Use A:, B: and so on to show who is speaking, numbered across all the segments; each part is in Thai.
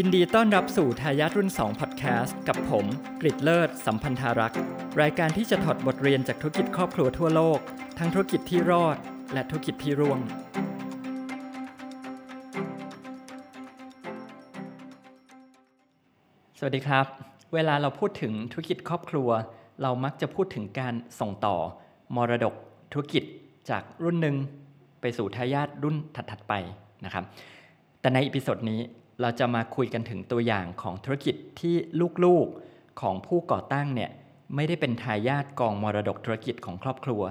A: ยินดีต้อนรับสู่ทายาทรุ่น2 Podcast กับผมกริดเลิศ สัมพันธารักษ์ รายการที่จะถอดบทเรียนจากธุรกิจครอบครัวทั่วโลก ทั้งธุรกิจที่รอด และธุรกิจที่ร่วง สวัสดีครับ เวลาเราพูดถึงธุรกิจครอบครัว เรามักจะพูดถึงการส่งต่อ มรดกธุรกิจจากรุ่นหนึ่งไปสู่ทายาทรุ่นถัดๆไปนะครับแต่ใน episode นี้ เราจะมาคุยกันถึงตัวอย่างของธุรกิจที่ลูกๆของผู้ก่อตั้งเนี่ยไม่ได้เป็นทายาทกองมรดกธุรกิจของครอบครัว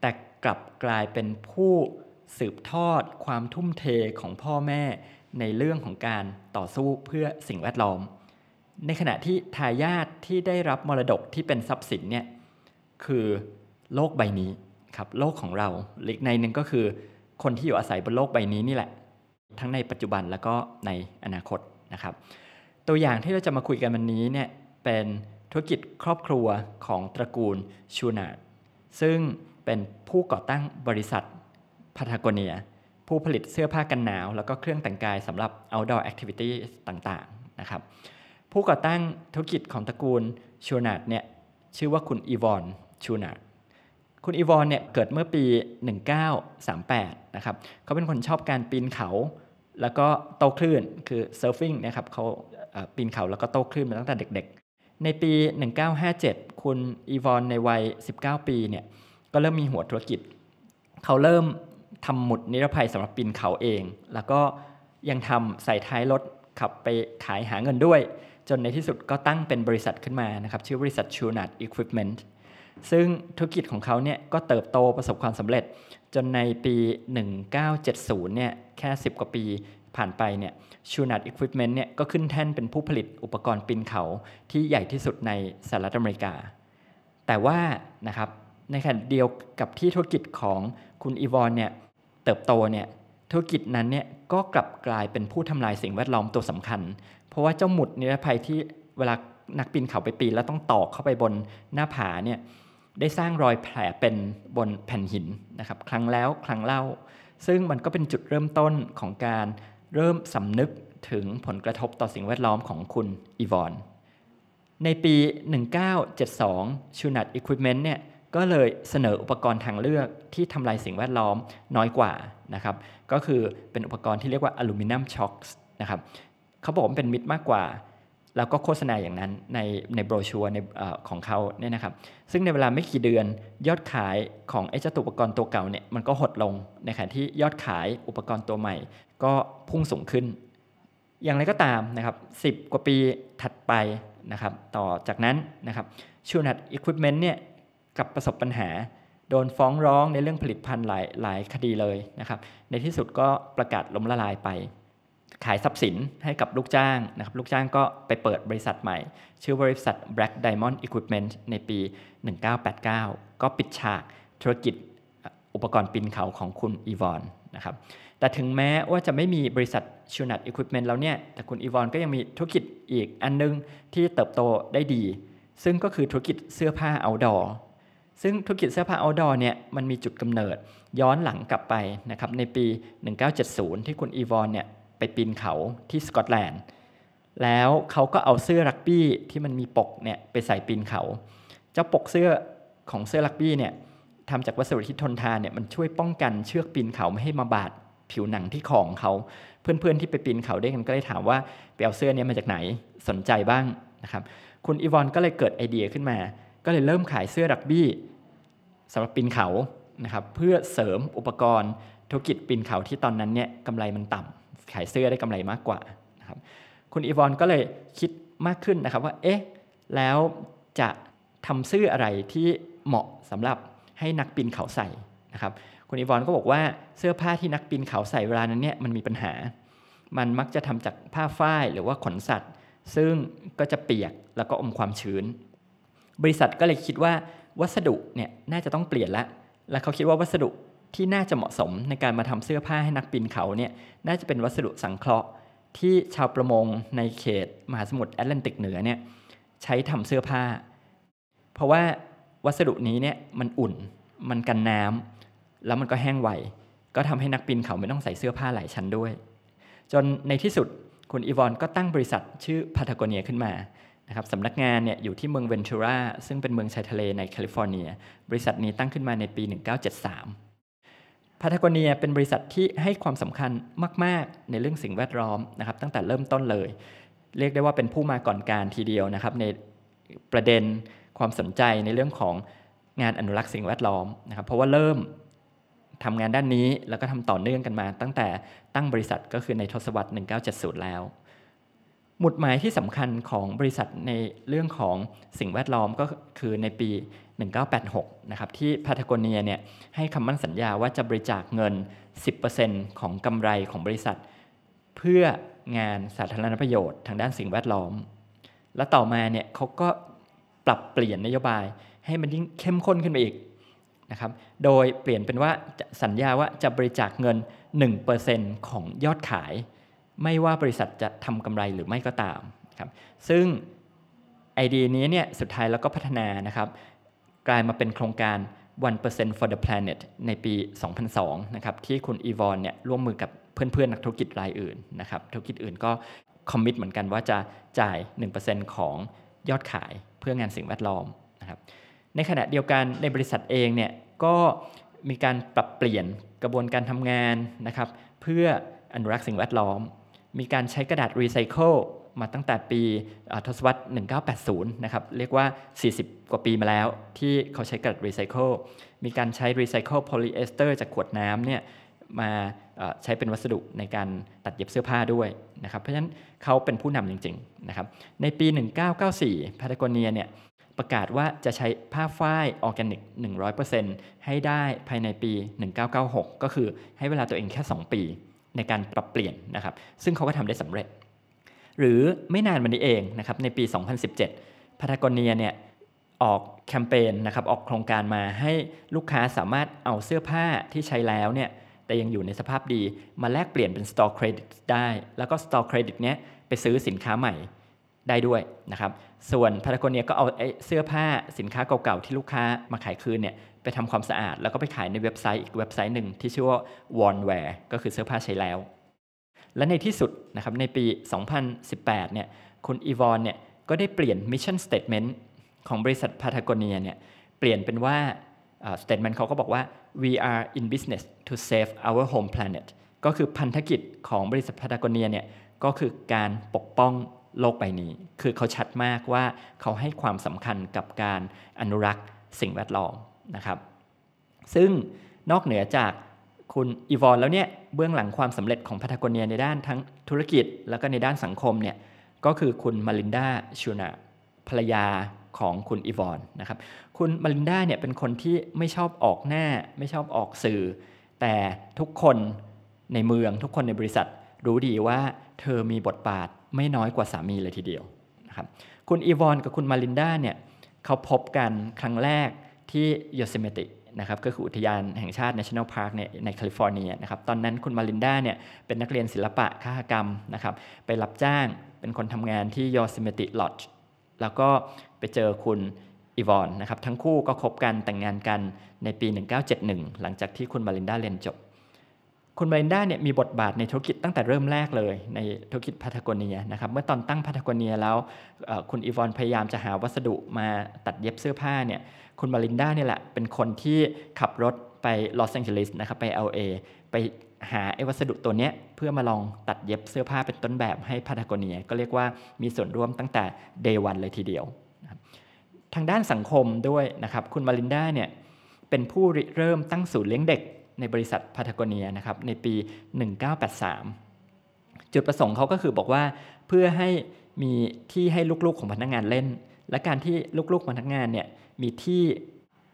A: แต่กลับกลายเป็นผู้สืบทอดความทุ่มเทของพ่อแม่ในเรื่องของการต่อสู้เพื่อสิ่งแวดล้อม ในขณะที่ทายาทที่ได้รับมรดกที่เป็นทรัพย์สินเนี่ยคือโลกใบนี้ครับโลกของเราอีกในหนึ่งก็คือ คนที่อยู่อาศัยบนโลกใบนี้นี่แหละ ทั้งในปัจจุบันแล้วก็ในอนาคตนะครับ ตัวอย่างที่เราจะมาคุยกันวันนี้เนี่ยเป็นธุรกิจครอบครัวของตระกูลชูนาร์ซึ่งเป็นผู้ก่อตั้งบริษัทพาทากเนีย ผู้ผลิตเสื้อผ้ากันหนาว แล้วก็เครื่องแต่งกายสำหรับ outdoor activity ต่างๆนะครับ ผู้ก่อตั้งธุรกิจของตระกูลชูนาร์เนี่ยชื่อว่าคุณอีวอนชูนาร์คุณอีวอนเนี่ยเกิดเมื่อปี 1938 นะครับ เขาเป็นคนชอบการปีนเขา แล้วก็โต้คลื่นคือ surfing นะครับเขาปีนเขาแล้วก็โต้คลื่นมาตั้งแต่เด็กๆ ในปี 1957 คุณอีวอนในวัย 19 ปีเนี่ยก็เริ่มมีหัวธุรกิจ เขาเริ่มทำหมุดนิรภัยสำหรับปีนเขาเอง แล้วก็ยังทำใส่ท้ายรถขับไปขายหาเงินด้วย จนในที่สุดก็ตั้งเป็นบริษัทขึ้นมานะครับ ชื่อบริษัท c h u n a t Equipment ซึ่งธุรกิจของเขาเนี่ยก็เติบโตประสบความสำเร็จ จนในปี 1970 เนี่ยแค่ 10 กว่าปีผ่านไปเนี่ยชูนัดอุปกรณ์เนี่ยก็ขึ้นแท่นเป็นผู้ผลิตอุปกรณ์ปีนเขาที่ใหญ่ที่สุดในสหรัฐอเมริกา แต่ว่านะครับในขณะเดียวกับที่ธุรกิจของคุณอีวอนเนี่ยเติบโตเนี่ยธุรกิจนั้นเนี่ยก็กลับกลายเป็นผู้ทำลายสิ่งแวดล้อมตัวสำคัญ เพราะว่าเจ้าหมุดนิรภัยที่เวลานักปีนเขาไปปีนแล้วต้องตอกเข้าไปบนหน้าผาเนี่ย ได้สร้างรอยแผลเป็นบนแผ่นหินนะครับครั้งแล้วครั้งเล่า ซึ่งมันก็เป็นจุดเริ่มต้นของการเริ่มสำนึกถึงผลกระทบต่อสิ่งแวดล้อมของคุณอีวอนในปี 1972 ชูนัดอุปกรณ์เนี่ยก็เลยเสนออุปกรณ์ทางเลือกที่ทำลายสิ่งแวดล้อมน้อยกว่านะครับก็คือเป็นอุปกรณ์ที่เรียกว่าอลูมิเนียมช็อคส์นะครับเขาบอกว่าเป็นมิตรมากกว่า แล้วก็โฆษณาอย่างนั้นในในโบรชัวร์ในอของเขาเนี่ยนะครับ ซึ่งในเวลาไม่กี่เดือนยอดขายของไอ้เจ้าอุปกรณ์ตัวเก่าเนี่ยมันก็หดลงในขณะที่ยอดขายอุปกรณ์ตัวใหม่ ก็พุ่งสูงขึ้น อย่างไรก็ตามนะครับสิกว่าปีถัดไปนะครับ ต่อจากนั้นนะครับชูนัดอุปกรณ์เนี่ยกับประสบปัญหาโดนฟ้องร้องในเรื่องผลิตภัณฑ์หลายหลายคดีเลยนะครับ ในที่สุดก็ประกาศล้มละลายไป ขายทรัพย์สินให้กับลูกจ้างนะครับลูกจ้างก็ไปเปิดบริษัทใหม่ ชื่อบริษัท Black Diamond Equipment ในปี 1989 ก็ปิดฉากธุรกิจอุปกรณ์ปีนเขาของคุณอีวอนนะครับแต่ถึงแม้ว่าจะไม่มีบริษัทชูนัทอุปกรณ์แล้วเนี่ยแต่คุณอีวอนก็ยังมีธุรกิจอีกอันนึงที่เติบโตได้ดี ซึ่งก็คือธุรกิจเสื้อผ้าเอาดอซึ่งธุรกิจเสื้อผ้าเอาดอเนี่ยมันมีจุดกำเนิดย้อนหลังกลับไปนะครับในปี 1970 ที่คุณอีวอนเนี่ย ไปปีนเขาที่สกอตแลนด์ แล้วเขาก็เอาเสื้อรักบี้ที่มันมีปกเนี่ยไปใส่ปีนเขา เจ้าปกเสื้อของเสื้อรักบี้เนี่ยทำจากวัสดุที่ทนทานเนี่ยมันช่วยป้องกันเชือกปีนเขาไม่ให้มาบาดผิวหนังที่ของเขา เพื่อนๆที่ไปปีนเขาด้วยกันก็เลยถามว่าไปเอาเสื้อนี้มาจากไหนสนใจบ้างนะครับคุณอีวอนก็เลยเกิดไอเดียขึ้นมา ก็เลยเริ่มขายเสื้อรักบี้สำหรับปีนเขานะครับเพื่อเสริมอุปกรณ์ธุรกิจปีนเขาที่ตอนนั้นเนี่ยกำไรมันต่ำ ขายเสื้อได้กำไรมากกว่านะครับคุณอีวอนก็เลยคิดมากขึ้นนะครับว่าเอ๊ะแล้วจะทำเสื้ออะไรที่เหมาะสำหรับให้นักปีนเขาใส่นะครับคุณอีวอนก็บอกว่าเสื้อผ้าที่นักปีนเขาใส่เวลานั้นเนี่ยมันมีปัญหา มันมักจะทำจากผ้าฝ้ายหรือว่าขนสัตว์ ซึ่งก็จะเปียกแล้วก็อมความชื้น บริษัทก็เลยคิดว่าวัสดุเนี่ยน่าจะต้องเปลี่ยนละ และเขาคิดว่าวัสดุ ที่น่าจะเหมาะสมในการมาทำเสื้อผ้าให้นักปีนเขาเนี่ยน่าจะเป็นวัสดุสังเคราะห์ ที่ชาวประมงในเขตมหาสมุทรแอตแลนติกเหนือเนี่ยใช้ทำเสื้อผ้า เพราะว่าวัสดุนี้เนี่ยมันอุ่นมันกันน้ำแล้วมันก็แห้งไวก็ทำให้นักปีนเขาไม่ต้องใส่เสื้อผ้าหลายชั้นด้วย จนในที่สุดคุณอีวอนก็ตั้งบริษัทชื่อพาทากเนียขึ้นมานะครับสำนักงานเนี่ยอยู่ที่เมืองเวนทูราซึ่งเป็นเมืองชายทะเลในแคลิฟอร์เนีย บริษัทนี้ตั้งขึ้นมาในปี 1973 พาทากเนียเป็นบริษัทที่ให้ความสำคัญมาก ๆ ในเรื่องสิ่งแวดล้อมนะครับตั้งแต่เริ่มต้นเลย เรียกได้ว่าเป็นผู้มาก่อนการทีเดียวนะครับ ในประเด็นความสนใจในเรื่องของงานอนุรักษ์สิ่งแวดล้อมนะครับ เพราะว่าเริ่มทำงานด้านนี้แล้วก็ทำต่อเนื่องกันมา ตั้งแต่ตั้งบริษัทก็คือในทศวรรษ 1970 แล้ว หมุดหมายที่สำคัญของบริษัทในเรื่องของสิ่งแวดล้อมก็คือในปี 1986 นะครับที่พาทากเนียเนี่ยให้คำมั่นสัญญาว่าจะบริจาคเงิน 10%ของกำไรของบริษัท เพื่องานสาธารณประโยชน์ทางด้านสิ่งแวดล้อม และต่อมาเนี่ยเขาก็ปรับเปลี่ยนนโยบายให้มันยิ่งเข้มข้นขึ้นไปอีกนะครับ โดยเปลี่ยนเป็นว่าสัญญาว่าจะบริจาคเงิน 1%ของยอดขาย ไม่ว่าบริษัทจะทำกำไรหรือไม่ก็ตามครับซึ่งไอเดียนี้เนี่ยสุดท้ายแล้วก็พัฒนานะครับกลายมาเป็นโครงการ 1% for the planet ในปี 2002 นะครับที่คุณอีวอนเนี่ยร่วมมือกับเพื่อนๆ นักธุรกิจรายอื่นนะครับธุรกิจอื่นก็คอมมิตเหมือนกันว่าจะจ่าย 1%ของยอดขายเพื่องานสิ่งแวดล้อมนะครับในขณะเดียวกันในบริษัทเองเนี่ยก็มีการปรับเปลี่ยนกระบวนการทำงานนะครับเพื่ออนุรักษ์สิ่งแวดล้อม มีการใช้กระดาษรีไซเคิลมาตั้งแต่ปีทศวรรษ 1980 นะครับ เรียกว่า 40 กว่าปีมาแล้ว ที่เขาใช้กระดาษรีไซเคิล มีการใช้รีไซเคิลโพลีเอสเตอร์จากขวดน้ำเนี่ยมาใช้เป็นวัสดุในการตัดเย็บเสื้อผ้าด้วยนะครับ เพราะฉะนั้นเขาเป็นผู้นำจริงๆนะครับ ในปี 1994 พาตาโกเนียเนี่ยประกาศว่าจะใช้ผ้าฝ้ายออร์แกนิก 100%ให้ได้ภายในปี 1996 ก็คือให้เวลาตัวเองแค่ 2 ปี ในการปรับเปลี่ยนนะครับ ซึ่งเขาก็ทำได้สำเร็จ หรือไม่นานมานี้เองนะครับในปี 2017พาทากเนียเนี่ยออกแคมเปญนะครับออกโครงการมาให้ลูกค้าสามารถเอาเสื้อผ้าที่ใช้แล้วเนี่ยแต่ยังอยู่ในสภาพดีมาแลกเปลี่ยนเป็น store credit ได้ แล้วก็ store credit เนี้ยไปซื้อสินค้าใหม่ได้ด้วยนะครับ ส่วนพาราโกเนียก็เอาเสื้อผ้าสินค้าเก่าๆที่ลูกค้ามาขายคืนเนี่ย ทำความสะอาด แล้วก็ไปขายในเว็บไซต์อีกเว็บไซต์หนึ่งที่ชื่อว่า w a r n w e a r ก็คือเสื้อผ้าใช้แล้ว และในที่สุดนะครับในปี 2018 เนี่ยคุณอีวอนเนี่ยก็ได้เปลี่ยน Mission Statement ของบริษัทพาทากเนียเนี่ยเปลี่ยนเป็นว่า statement เขาก็บอกว่า we are in business to save our home planet ก็คือพันธกิจของบริษัทพาทากเนียเนี่ยก็คือการปกป้องโลกใบนี้ คือเขาชัดมากว่าเขาให้ความสำคัญกับการอนุรักษ์สิ่งแวดล้อม นะครับ ซึ่งนอกเหนือจากคุณอีวอนแล้วเนี่ยเบื้องหลังความสำเร็จของพาทากเนียในด้านทั้งธุรกิจ แล้วก็ในด้านสังคมเนี่ยก็คือคุณมารินดาชูนาภรรยาของคุณอีวอนนะครับคุณมารินดาเนี่ยเป็นคนที่ไม่ชอบออกหน้า ไม่ชอบออกสื่อ แต่ทุกคนในเมืองทุกคนในบริษัทรู้ดีว่าเธอมีบทบาทไม่น้อยกว่าสามีเลยทีเดียวนะครับคุณอีวอนกับคุณมารินดาเนี่ยเขาพบกันครั้งแรก ที่โยเซมิตินะครับก็คืออุทยานแห่งชาติ National Park เนี่ยในแคลิฟอร์เนียนะครับตอนนั้นคุณมารินดาเนี่ยเป็นนักเรียนศิลปะคหกรรมนะครับไปรับจ้างเป็นคนทำงานที่ Yosemite Lodge แล้วก็ไปเจอคุณอีวอนนะครับทั้งคู่ก็คบกันแต่งงานกันในปี 1971 หลังจากที่คุณมารินดาเรียนจบ คุณเบรินด้าเนี่ยมีบทบาทในธุรกิจตั้งแต่เริ่มแรกเลยในธุรกิจพาทากเนียนะครับเมื่อตอนตั้งพาทากเนียแล้วคุณอีวอนพยายามจะหาวัสดุมาตัดเย็บเสื้อผ้าเนี่ยคุณบรินด้าเนี่ยแหละเป็นคนที่ขับรถไปลอสแองเจลิสนะครับไป LA ไปหาไอ้วัสดุตัวเนี้ยเพื่อมาลองตัดเย็บเสื้อผ้าเป็นต้นแบบให้พาทากเนียก็เรียกว่ามีส่วนร่วมตั้งแต่เดย์วันเลยทีเดียว ทางด้านสังคมด้วยนะครับคุณมารินด้าเนี่ยเป็นผู้เริ่มตั้งศูนย์เลี้ยงเด็ก ในบริษัทพาทากเนียนะครับในปี 1983 จุดประสงค์เขาก็คือบอกว่าเพื่อให้มีที่ให้ลูกๆของพนักงานเล่น และการที่ลูกๆพนักงานเนี่ยมีที่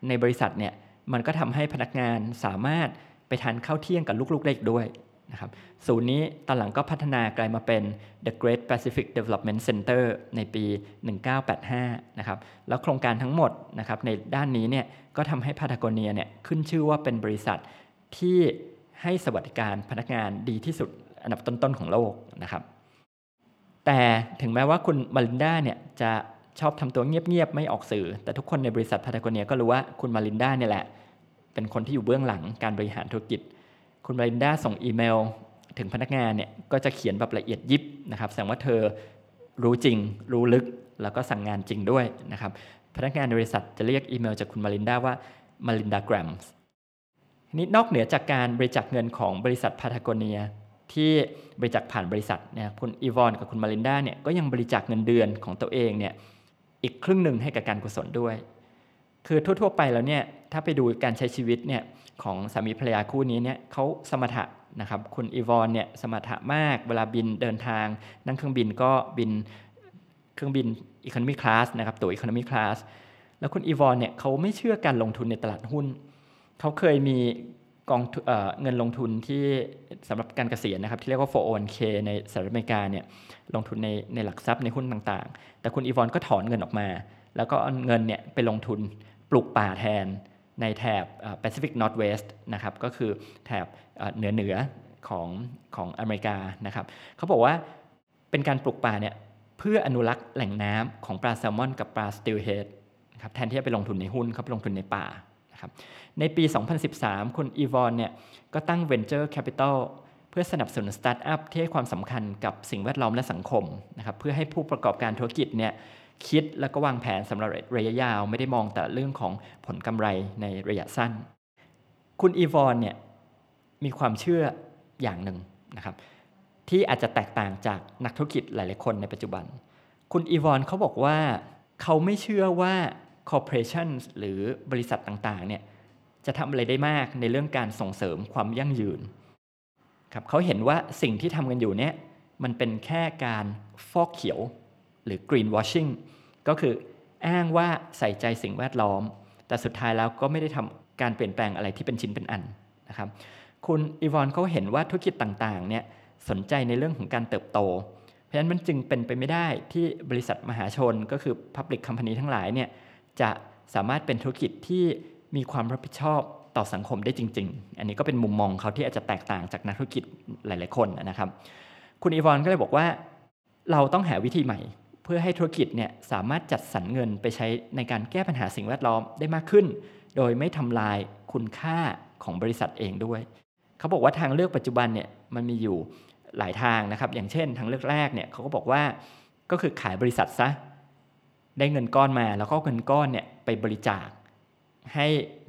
A: ในบริษัทเนี่ยมันก็ทำให้พนักงานสามารถไปทานข้าวเที่ยงกับลูกๆได้อีกด้วยนะครับศูนย์นี้ตอนหลังก็พัฒนากลายมาเป็น The Great Pacific Development Center ในปี 1985 นะครับ แล้วโครงการทั้งหมดนะครับในด้านนี้เนี่ยก็ทำให้พาทากเนียเนี่ยขึ้นชื่อว่าเป็นบริษัท ที่ให้สวัสดิการพนักงานดีที่สุดอันดับต้นๆของโลกนะครับ แต่ถึงแม้ว่าคุณมารินดาเนี่ยจะชอบทำตัวเงียบๆไม่ออกสื่อ แต่ทุกคนในบริษัทพาทากเนียก็รู้ว่าคุณมารินดาเนี่ยแหละ เป็นคนที่อยู่เบื้องหลังการบริหารธุรกิจ คุณมารินดาส่งอีเมล ถึงพนักงานเนี่ยก็จะเขียนแบบละเอียดยิบนะครับแสดงว่าเธอรู้จริง รู้ลึกแล้วก็สั่งงานจริงด้วยนะครับพนักงานบริษัทจะเรียกอีเมลจากคุณมารินดาว่ามารินดาแกรมส์ นี้นอกเหนือจากการบริจาคเงินของบริษัทพาทากเนีย ที่บริจาคผ่านบริษัทเนี่ยคุณอีวอนกับคุณมารินดาเนี่ยก็ยังบริจาคเงินเดือนของตัวเองเนี่ยอีกครึ่งหนึ่งให้กับการกุศลด้วย คือทั่ว ๆ ไปแล้วเนี่ยถ้าไปดูการใช้ชีวิตเนี่ยของสามีภรรยาคู่นี้เนี่ยเขาสมถะนะครับคุณอีวอนเนี่ยสมถะมากเวลาบินเดินทาง นั่งเครื่องบินก็บินเครื่องบินอีโคโนมีคลาสนะครับตัวอีโคโนมีคลาสแล้วคุณอีวอนเนี่ยเขาไม่เชื่อการลงทุนในตลาดหุ้นเเขาเคยมีกองเเงินลงทุนที่สำหรับการเกษียณนะครับ ที่เรียกว่า 401k ในสหรัฐอเมริกาเนี่ยลงทุนในในหลักทรัพย์ในหุ้นต่างๆ แต่คุณอีวอนก็ถอนเงินออกมา แล้วก็เอาเงินเนี่ยไปลงทุนปลูกป่าแทนในแถบ Pacific Northwest นะครับก็คือแถบเหนือเหนือของของอเมริกานะครับเขาบอกว่าเป็นการปลูกป่าเนี่ยเพื่ออนุรักษ์แหล่งน้ำของปลาแซลมอนกับปลาสติลเฮดครับแทนที่จะไปลงทุนในหุ้นเขาไปลงทุนในป่า นะครับ ในปี 2013 คุณอีวอนเนี่ยก็ตั้ง Venture Capital เพื่อสนับสนุนสตาร์ทอัพที่ให้ความสำคัญกับสิ่งแวดล้อมและสังคมนะครับเพื่อให้ผู้ประกอบการธุรกิจเนี่ยคิดแล้วก็วางแผนสำหรับระยะยาว ไม่ได้มองแต่เรื่องของผลกำไรในระยะสั้น คุณอีวอนเนี่ยมีความเชื่ออย่างหนึ่งนะครับที่อาจจะแตกต่างจากนักธุรกิจหลาย ๆ คนในปัจจุบัน คุณอีวอนเขาบอกว่าเขาไม่เชื่อว่า corporationหรือบริษัทต่างๆเนี่ยจะทำอะไรได้มากในเรื่องการส่งเสริมความยั่งยืนครับเขาเห็นว่าสิ่งที่ทำกันอยู่เนี่ยมันเป็นแค่การฟอกเขียวหรือ green washing ก็คืออ้างว่าใส่ใจสิ่งแวดล้อม แต่สุดท้ายแล้วก็ไม่ได้ทำการเปลี่ยนแปลงอะไรที่เป็นชิ้นเป็นอันนะครับคุณอีวอนเขาเห็นว่าธุรกิจต่างๆเนี่ยสนใจในเรื่องของการเติบโต เพราะฉะนั้นมันจึงเป็นไปไม่ได้ที่บริษัทมหาชนก็คือ Public Company ทั้งหลายเนี่ย จะสามารถเป็นธุรกิจที่มีความรับผิดชอบต่อสังคมได้จริง ๆ อันนี้ก็เป็นมุมมองเขาที่อาจจะแตกต่างจากนักธุรกิจหลาย ๆ คนนะครับ คุณอีวอนก็เลยบอกว่า เราต้องหาวิธีใหม่ เพื่อให้ธุรกิจเนี่ยสามารถจัดสรรเงินไปใช้ในการแก้ปัญหาสิ่งแวดล้อมได้มากขึ้น โดยไม่ทำลายคุณค่าของบริษัทเองด้วย เขาบอกว่าทางเลือกปัจจุบันเนี่ยมันมีอยู่หลายทางนะครับ อย่างเช่น ทางเลือกแรกเนี่ยเขาก็บอกว่าก็คือขายบริษัทซะ ได้เงินก้อนมา แล้วก็เงินก้อนเนี่ยไปบริจาค ให้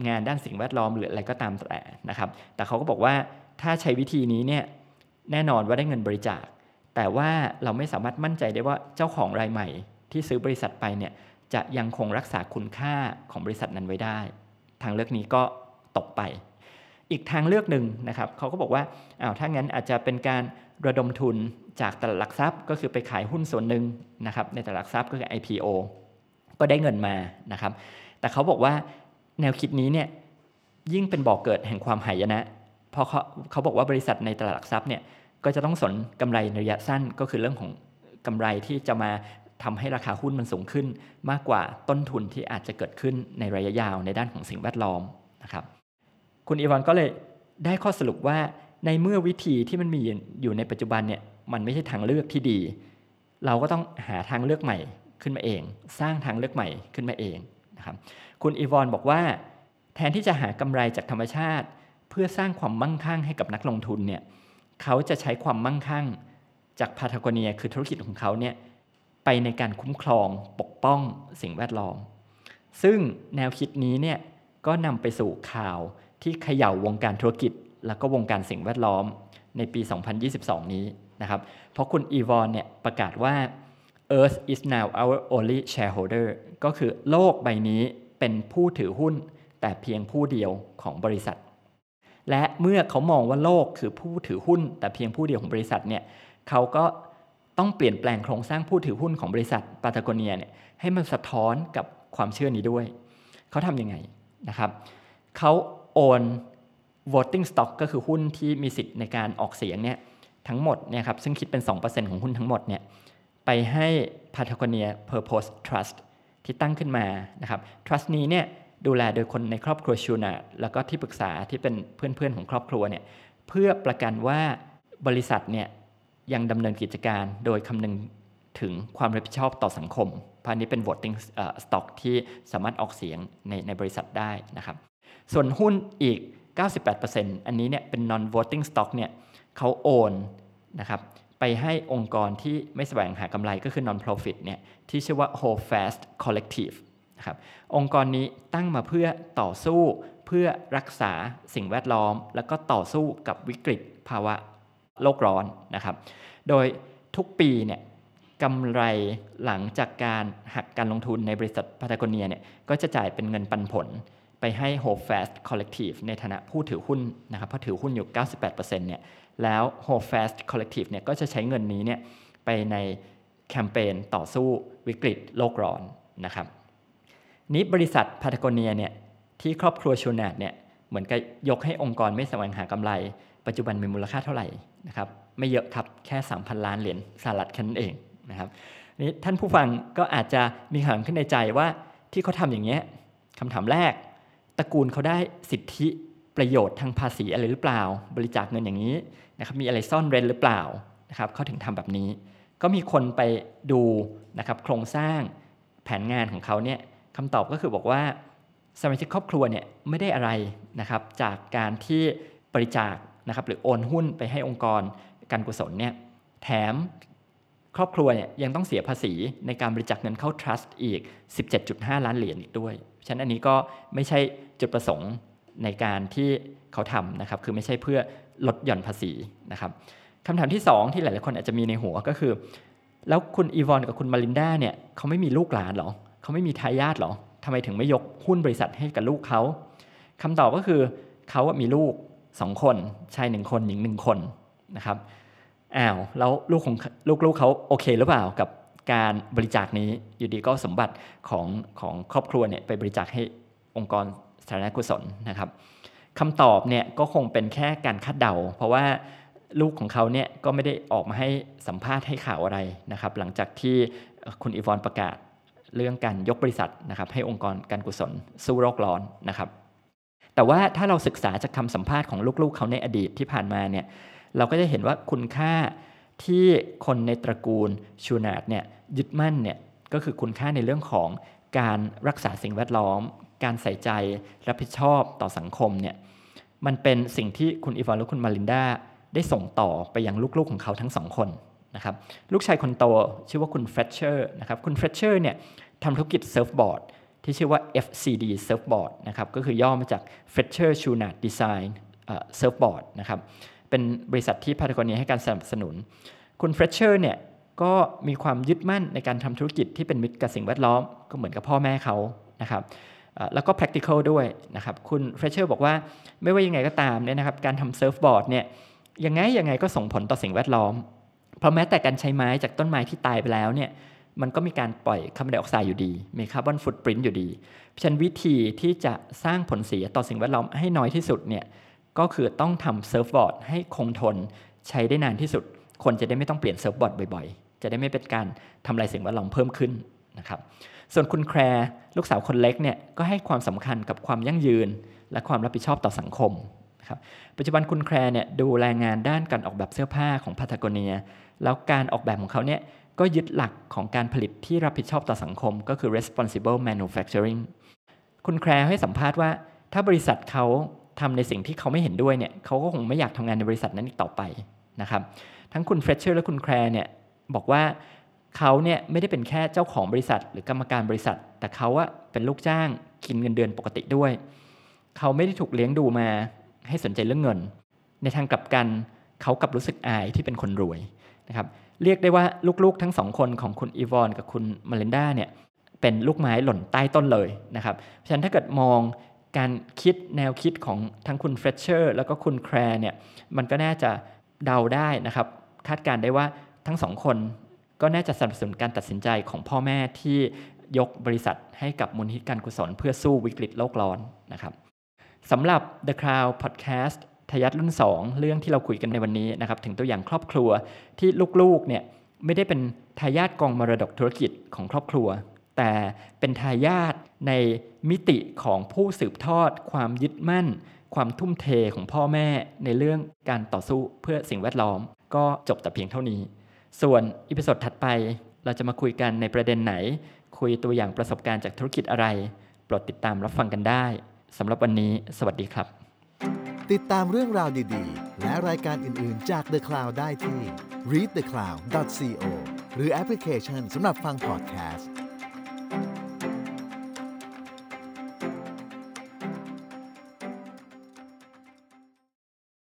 A: งานด้านสิ่งแวดล้อมหรืออะไรก็ตามแต่นะครับ แต่เขาก็บอกว่าถ้าใช้วิธีนี้เนี่ยแน่นอนว่าได้เงินบริจาค แต่ว่าเราไม่สามารถมั่นใจได้ว่าเจ้าของรายใหม่ ที่ซื้อบริษัทไปเนี่ยจะยังคงรักษาคุณค่าของบริษัทนั้นไว้ได้ ทางเลือกนี้ก็ตกไป อีกทางเลือกหนึ่งนะครับเขาก็บอกว่าอ้าวถ้างั้นอาจจะเป็นการ ระดมทุนจากตลาดหลักทรัพย์ ก็คือไปขายหุ้นส่วนหนึ่งนะครับในตลาดหลักทรัพย์ก็คือ IPO ก็ได้เงินมานะครับ แต่เขาบอกว่าแนวคิดนี้เนี่ยยิ่งเป็นบ่อกเกิดแห่งความหายนะเพราะเขาเขาบอกว่าบริษัทในตลาดหลักทรัพย์เนี่ยก็จะต้องสนกำไรในระยะสั้นก็คือเรื่องของกำไรที่จะมาทำให้ราคาหุ้นมันสูงขึ้น มากกว่าต้นทุนที่อาจจะเกิดขึ้นในระยะยาวในด้านของสิ่งแวดล้อมนะครับ คุณอีวานก็เลยได้ข้อสรุปว่า ในเมื่อวิธีที่มันมีอยู่ในปัจจุบันเนี่ยมันไม่ใช่ทางเลือกที่ดี เราก็ต้องหาทางเลือกใหม่ขึ้นมาเอง สร้างทางเลือกใหม่ขึ้นมาเองนะครับคุณอีวอนบอกว่า แทนที่จะหากำไรจากธรรมชาติ เพื่อสร้างความมั่งคั่งให้กับนักลงทุนเนี่ยเขาจะใช้ความมั่งคั่งจากพาทากเนียคือธุรกิจของเขาเนี่ยไปในการคุ้มครองปกป้องสิ่งแวดล้อม ซึ่งแนวคิดนี้เนี่ยก็นำไปสู่ข่าวที่เขย่าวงการธุรกิจ แล้วก็วงการสิ่งแวดล้อมในปี 2022 นี้นะครับ เพราะคุณอีวอนเนี่ยประกาศว่า Earth is now our only shareholder ก็คือโลกใบนี้เป็นผู้ถือหุ้นแต่เพียงผู้เดียวของบริษัท และเมื่อเขามองว่าโลกคือผู้ถือหุ้น แต่เพียงผู้เดียวของบริษัทเนี่ยเขาก็ต้องเปลี่ยนแปลงโครงสร้างผู้ถือหุ้นของบริษัทปาตากเนียเนี่ยให้มันสะท้อนกับความเชื่อนี้ด้วย เขาทำยังไงนะครับ เขาโอน voting stock ก็คือหุ้นที่มีสิทธิ์ในการออกเสียงเนี่ยทั้งหมดเนี่ยครับซึ่งคิดเป็น 2%ของหุ้นทั้งหมดเนี่ยไปให้ Patagonia Purpose Trust ที่ตั้งขึ้นมานะครับ trust นี้เนี่ยดูแลโดยคนในครอบครัวชูนาแล้วก็ที่ปรึกษาที่เป็นเพื่อนๆของครอบครัวเนี่ยเพื่อประกันว่าบริษัทเนี่ยยังดำเนินกิจการโดยคำนึงถึงความรับผิดชอบต่อสังคมพรานี้เป็น voting stock ที่สามารถออกเสียงในในบริษัทได้นะครับ ส่วนหุ้นอีก 98%อันนี้เนี่ยเป็น non voting stock เนี่ยเขาโอนนะครับไปให้องค์กรที่ไม่แสวงหากำไรก็คือ non-profit เนี่ยที่ชื่อว่า Hold Fast Collective นะครับองค์กรนี้ตั้งมาเพื่อต่อสู้เพื่อรักษาสิ่งแวดล้อม แล้วก็ต่อสู้กับวิกฤตภาวะโลกร้อนนะครับโดยทุกปีเนี่ยกำไรหลังจากการหักการลงทุนในบริษัทพาตาโกเนียเนี่ยก็จะจ่ายเป็นเงินปันผล ไปให้ Hope Fast Collective ในฐานะผู้ถือหุ้นนะครับเพราะถือหุ้นอยู่ 98%เนี่ยแล้ว Hope Fast Collective เนี่ยก็จะใช้เงินนี้เนี่ยไปในแคมเปญต่อสู้วิกฤตโลกร้อนนะครับนี้บริษัทพาตาโกเนียเนี่ยที่ครอบครัวชูนาดเนี่ยเหมือนกับยกให้องค์กรไม่แสวงหากำไร ปัจจุบันมีมูลค่าเท่าไหร่นะครับไม่เยอะครับแค่ 3,000 ล้านเหรียญสหรัฐแค่นั้นเองนะครับนี่ท่านผู้ฟังก็อาจจะมีคำถามขึ้นในใจว่าที่เขาทำอย่างเงี้ยคำถามแรก ตระกูลเขาได้สิทธิประโยชน์ทางภาษีอะไรหรือเปล่า บริจาคเงินอย่างนี้นะครับมีอะไรซ่อนเร้นหรือเปล่านะครับเขาถึงทำแบบนี้ ก็มีคนไปดูนะครับโครงสร้างแผนงานของเขาเนี่ยคำตอบก็คือบอกว่าสมาชิกครอบครัวเนี่ยไม่ได้อะไรนะครับจากการที่บริจาคนะครับหรือโอนหุ้นไปให้องค์กรการกุศลเนี่ยแถมครอบครัวเนี่ยยังต้องเสียภาษีในการบริจาคเงินเข้า trust อีก 17.5 ล้านเหรียญอีกด้วย ฉะนั้นอันนี้ก็ไม่ใช่ จุดประสงค์ในการที่เขาทำนะครับ คือไม่ใช่เพื่อลดหย่อนภาษีนะครับคำถามที่ 2 ที่หลายๆคนอาจจะมีในหัวก็คือ แล้วคุณอีวอนกับคุณมารินดาเนี่ยเขาไม่มีลูกหลานหรอเขาไม่มีทายาทหรอทำไมถึงไม่ยกหุ้นบริษัทให้กับลูกเขาคำตอบก็คือเขามีลูกสองคนชายหนึ่งคนหญิงหนึ่งคนนะครับอ้าวแล้วลูกของลูกๆเขาโอเคหรือเปล่ากับการบริจาคนี้อยู่ดีก็สมบัติของของครอบครัวเนี่ยไปบริจาคให้องค์กร สาธารณกุศลนะครับคำตอบเนี่ยก็คงเป็นแค่การคาดเดา เพราะว่าลูกของเขาเนี่ยก็ไม่ได้ออกมาให้สัมภาษณ์ให้ข่าวอะไรนะครับ หลังจากที่คุณอีวอนประกาศเรื่องการยกบริษัทนะครับ ให้องค์กรการกุศลสู้โรคร้อนนะครับ แต่ว่าถ้าเราศึกษาจากคำสัมภาษณ์ของลูกๆเขาในอดีตที่ผ่านมาเนี่ยเราก็จะเห็นว่าคุณค่าที่คนในตระกูลชูนาดเนี่ยยึดมั่นเนี่ยก็คือคุณค่าในเรื่องของการรักษาสิ่งแวดล้อม การใส่ใจรับผิดชอบต่อสังคมเนี่ยมันเป็นสิ่งที่คุณอีวานและคุณมารินดาได้ส่งต่อไปยังลูกๆของเขาทั้งสองคนนะครับลูกชายคนโตชื่อว่าคุณเฟรชเชอร์นะครับคุณเฟรชเชอร์เนี่ยทำธุรกิจเซิร์ฟบอร์ดที่ชื่อว่า FCD Surfboard นะครับก็คือย่อมาจาก Fletcher c h u n a t Design Surfboard นะครับเป็นบริษัทที่พาทากอเนียให้การสนับสนุน คุณเฟรชเชอร์เนี่ยก็มีความยึดมั่นในการทำธุรกิจที่เป็นมิตรกับสิ่งแวดล้อมก็เหมือนกับพ่อแม่เขานะครับ แล้วก็ practical ด้วยนะครับคุณเฟรชเชอร์บอกว่าไม่ว่ายังไงก็ตามเนี่ยนะครับการทำเซิร์ฟบอร์ดเนี่ยยังไงยังไงก็ส่งผลต่อสิ่งแวดล้อม เพราะแม้แต่การใช้ไม้จากต้นไม้ที่ตายไปแล้วเนี่ยมันก็มีการปล่อยคาร์บอนไดออกไซด์อยู่ดี มีคาร์บอนฟุตปรินต์อยู่ดีฉะนั้นวิธีที่จะสร้างผลเสียต่อสิ่งแวดล้อมให้น้อยที่สุดเนี่ยก็คือต้องทำเซิร์ฟบอร์ดให้คงทนใช้ได้นานที่สุด คนจะได้ไม่ต้องเปลี่ยนเซิร์ฟบอร์ดบ่อยๆ จะได้ไม่เป็นการทำลายสิ่งแวดล้อมเพิ่มขึ้น นะครับส่วนคุณแคร์ลูกสาวคนเล็กเนี่ยก็ให้ความสำคัญกับความยั่งยืน และความรับผิดชอบต่อสังคมนะครับปัจจุบันคุณแคร์เนี่ยดูแลงานด้านการออกแบบเสื้อผ้าของพาตาโกเนีย แล้วการออกแบบของเขาเนี่ยก็ยึดหลักของการผลิตที่รับผิดชอบต่อสังคม ก็คือ responsible manufacturing คุณแคร์ให้สัมภาษณ์ว่า ถ้าบริษัทเขาทำในสิ่งที่เขาไม่เห็นด้วยเนี่ยเขาก็คงไม่อยากทำงานในบริษัทนั้นอีกต่อไปนะครับทั้งคุณเฟรชเชอร์และคุณแคร์เนี่ยบอกว่า เขาเนี่ยไม่ได้เป็นแค่เจ้าของบริษัท หรือกรรมการบริษัท แต่เขาว่าเป็นลูกจ้างกินเงินเดือนปกติด้วย เขาไม่ได้ถูกเลี้ยงดูมาให้สนใจเรื่องเงิน ในทางกลับกันเขากลับรู้สึกอายที่เป็นคนรวยนะครับเรียกได้ว่าลูกๆทั้งสองคนของคุณอีวอนกับคุณมารินดาเนี่ยเป็นลูกไม้หล่นใต้ต้นเลยนะครับเพราะฉะนั้นถ้าเกิดมองการคิดแนวคิดของทั้งคุณเฟรชเชอร์แล้วก็คุณแคร์เนี่ยมันก็น่าจะเดาได้นะครับคาดการณ์ได้ว่าทั้งสองคน ก็น่าจะสนับสนุนการตัดสินใจของพ่อแม่ที่ยกบริษัทให้กับมูลนิธิการกุศลเพื่อสู้วิกฤตโลกร้อนนะครับสำหรับ The Cloud Podcast ทายาทรุ่น 2 เรื่องที่เราคุยกันในวันนี้นะครับถึงตัวอย่างครอบครัวที่ลูกๆเนี่ยไม่ได้เป็นทายาทกองมรดกธุรกิจของครอบครัว แต่เป็นทายาทในมิติของผู้สืบทอด ความยึดมั่น ความทุ่มเทของพ่อแม่ในเรื่องการต่อสู้เพื่อสิ่งแวดล้อม ก็จบแต่เพียงเท่านี้ ส่วน episode ถัดไปเราจะมาคุยกันในประเด็นไหน คุยตัวอย่างประสบการณ์จากธุรกิจอะไร โปรดติดตามรับฟังกันได้สำหรับวันนี้ สวัสดีครับ
B: ติดตามเรื่องราวดีๆ และรายการอื่น ๆ จาก The Cloud ได้ที่ readthecloud.co หรือแอปพลิเคชันสำหรับฟังพอดแคสต์